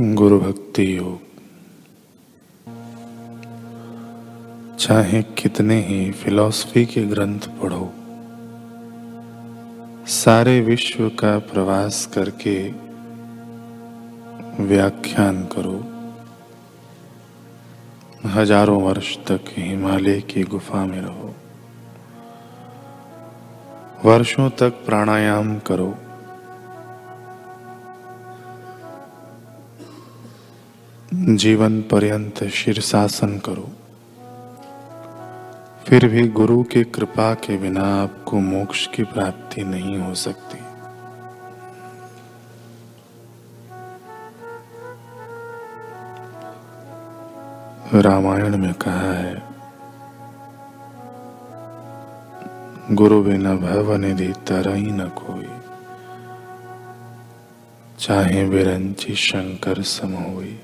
गुरु भक्ति योग। चाहे कितने ही फिलॉसफी के ग्रंथ पढ़ो, सारे विश्व का प्रवास करके व्याख्यान करो। हज़ारों वर्ष तक हिमालय की गुफा में रहो। वर्षों तक प्राणायाम करो। जीवन पर्यंत शीर्षासन करो। फिर भी गुरु की कृपा के बिना आपको मोक्ष की प्राप्ति नहीं हो सकती। रामायण में कहा है, गुरु बिना भव निधि तरही न कोई। चाहे बिरंची शंकर सम हुई।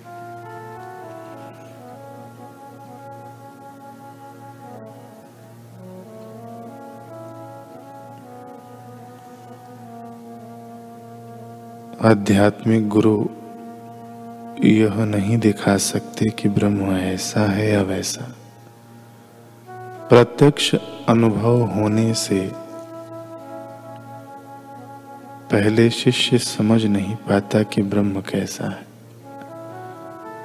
आध्यात्मिक गुरु यह नहीं दिखा सकते कि ब्रह्म ऐसा है या वैसा। प्रत्यक्ष अनुभव होने से पहले शिष्य समझ नहीं पाता कि ब्रह्म कैसा है।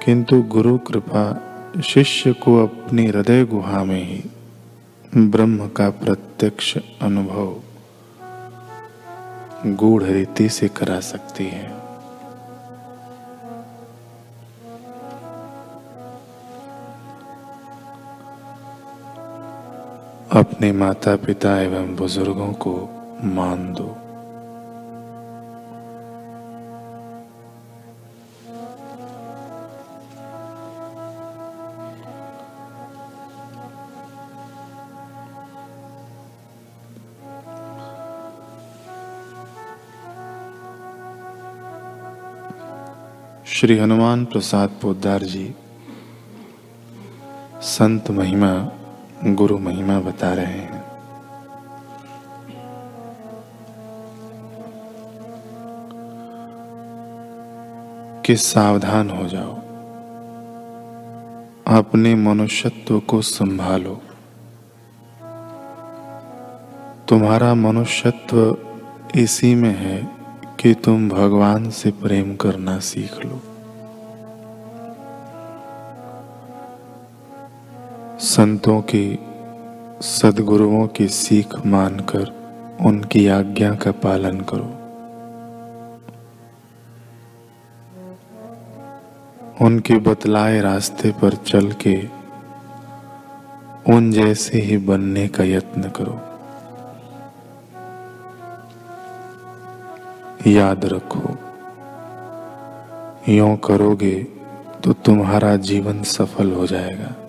किंतु गुरु कृपा शिष्य को अपनी हृदय गुहा में ही ब्रह्म का प्रत्यक्ष अनुभव गूढ़ रीति से करा सकती है। अपने माता पिता एवं बुज़ुर्गों को मान दो। श्री हनुमान प्रसाद पोदार जी संत महिमा, गुरु महिमा बता रहे हैं। कि सावधान हो जाओ। अपने मनुष्यत्व को संभालो। तुम्हारा मनुष्यत्व इसी में है कि तुम भगवान से प्रेम करना सीख लो। संतों की, सदगुरुओं की सीख मानकर उनकी आज्ञा का पालन करो। उनके बतलाए रास्ते पर चल के उन जैसे ही बनने का यत्न करो। याद रखो, यो करोगे तो तुम्हारा जीवन सफल हो जाएगा।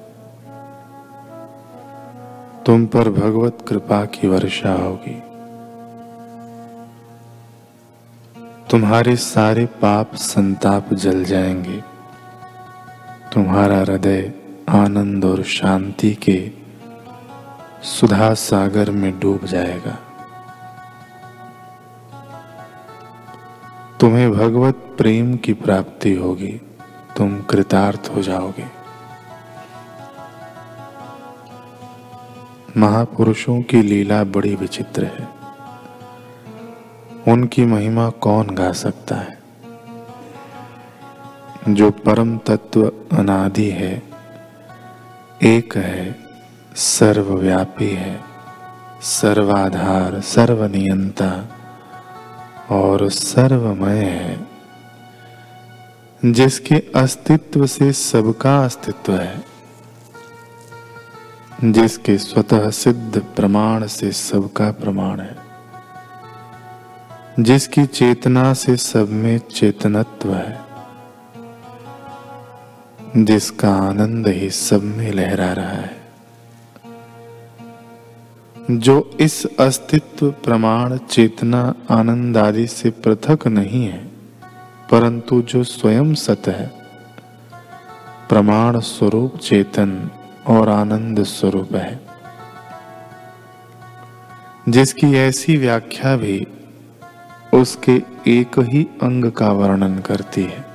तुम पर भगवत कृपा की वर्षा होगी। तुम्हारे सारे पाप संताप जल जाएँगे। तुम्हारा हृदय आनंद और शांति के सुधा सागर में डूब जाएगा। तुम्हें भगवत प्रेम की प्राप्ति होगी। तुम कृतार्थ हो जाओगे। महापुरुषों की लीला बड़ी विचित्र है। उनकी महिमा कौन गा सकता है? जो परम तत्व अनादि है, एक है, सर्वव्यापी है, सर्वाधार, सर्वनियंता और सर्वमय है। जिसके अस्तित्व से सबका अस्तित्व है जिसके स्वतः सिद्ध प्रमाण से सबका प्रमाण है। जिसकी चेतना से सब में चेतनत्व है। जिसका आनंद ही सब में लहरा रहा है। जो इस अस्तित्व, प्रमाण, चेतना, आनंद आदि से पृथक नहीं है, परंतु जो स्वयं सत है, प्रमाण स्वरूप चेतन और आनंद स्वरूप है। जिसकी ऐसी व्याख्या भी उसके एक ही अंग का वर्णन करती है।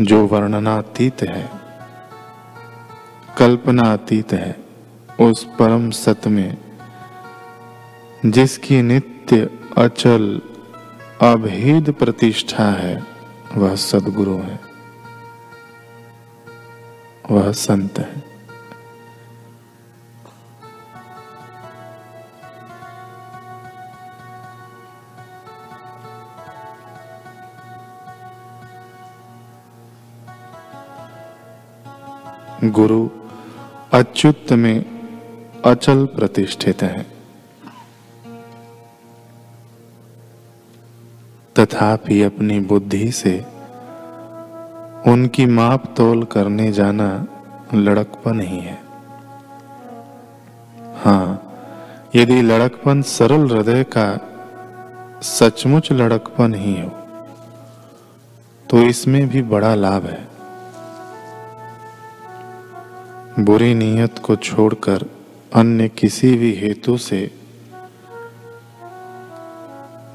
जो वर्णनातीत है, कल्पनातीत है, उस परम सत में, जिसकी नित्य, अचल, अभेद प्रतिष्ठा है, वह सदगुरु है। वह संत है। गुरु अच्युत में अचल प्रतिष्ठित है। तथापि अपनी बुद्धि से उनकी माप तोल करने जाना लड़कपन ही है। हाँ यदि लड़कपन सरल हृदय का सचमुच लड़कपन ही हो तो इसमें भी बड़ा लाभ है। बुरी नीयत को छोड़कर अन्य किसी भी हेतु से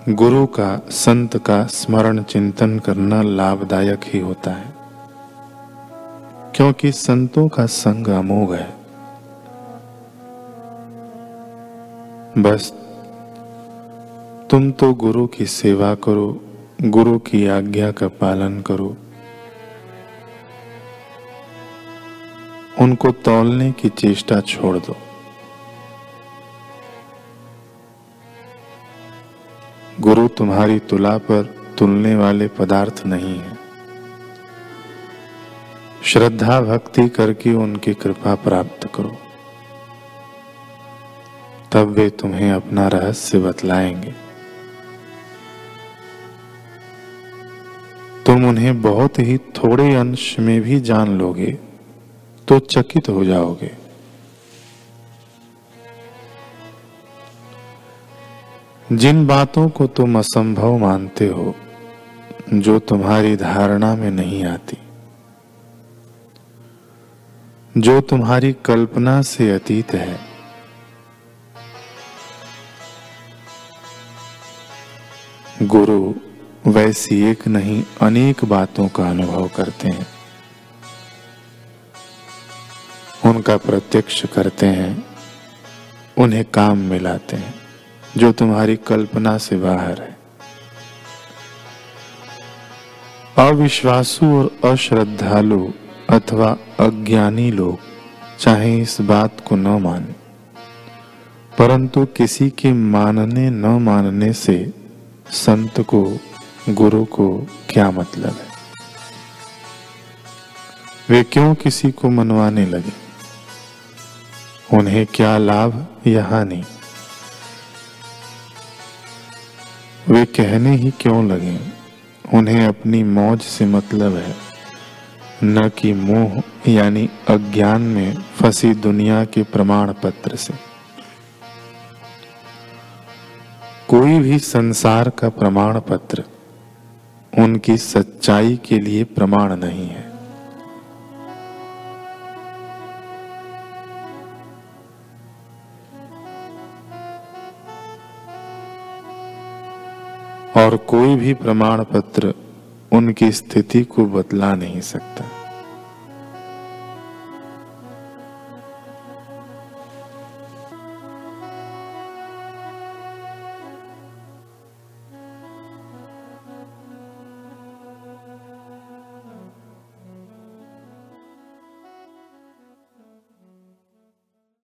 गुरु का, संत का स्मरण चिंतन करना लाभदायक ही होता है। क्योंकि संतों का संग अमोघ है बस, तुम तो गुरु की सेवा करो, गुरु की आज्ञा का पालन करो। उनको तौलने की चेष्टा छोड़ दो। गुरु तुम्हारी तुला पर तुलने वाले पदार्थ नहीं है। श्रद्धा भक्ति करके उनकी कृपा प्राप्त करो। तब वे तुम्हें अपना रहस्य बतलाएँगे। तुम उन्हें बहुत ही थोड़े अंश में भी जान लोगे तो चकित हो जाओगे। जिन बातों को तुम असंभव मानते हो, जो तुम्हारी धारणा में नहीं आती जो तुम्हारी कल्पना से अतीत है। गुरु, वैसी एक नहीं, अनेक बातों का अनुभव करते हैं। उनका प्रत्यक्ष करते हैं, उन्हें काम में लाते हैं, जो तुम्हारी कल्पना से बाहर है। अविश्वासु और अश्रद्धालु अथवा अज्ञानी लोग चाहे इस बात को न माने। परंतु किसी के मानने न मानने से संत को, गुरु को क्या मतलब है? वे क्यों किसी को मनवाने लगे? उन्हें क्या लाभ या हानि? वे कहने ही क्यों लगे? उन्हें अपनी मौज से मतलब है न कि मोह, यानी अज्ञान में फंसी दुनिया के प्रमाण पत्र से। कोई भी संसार का प्रमाण पत्र उनकी सच्चाई के लिए प्रमाण नहीं है। और कोई भी प्रमाण पत्र उनकी स्थिति को बदला नहीं सकता।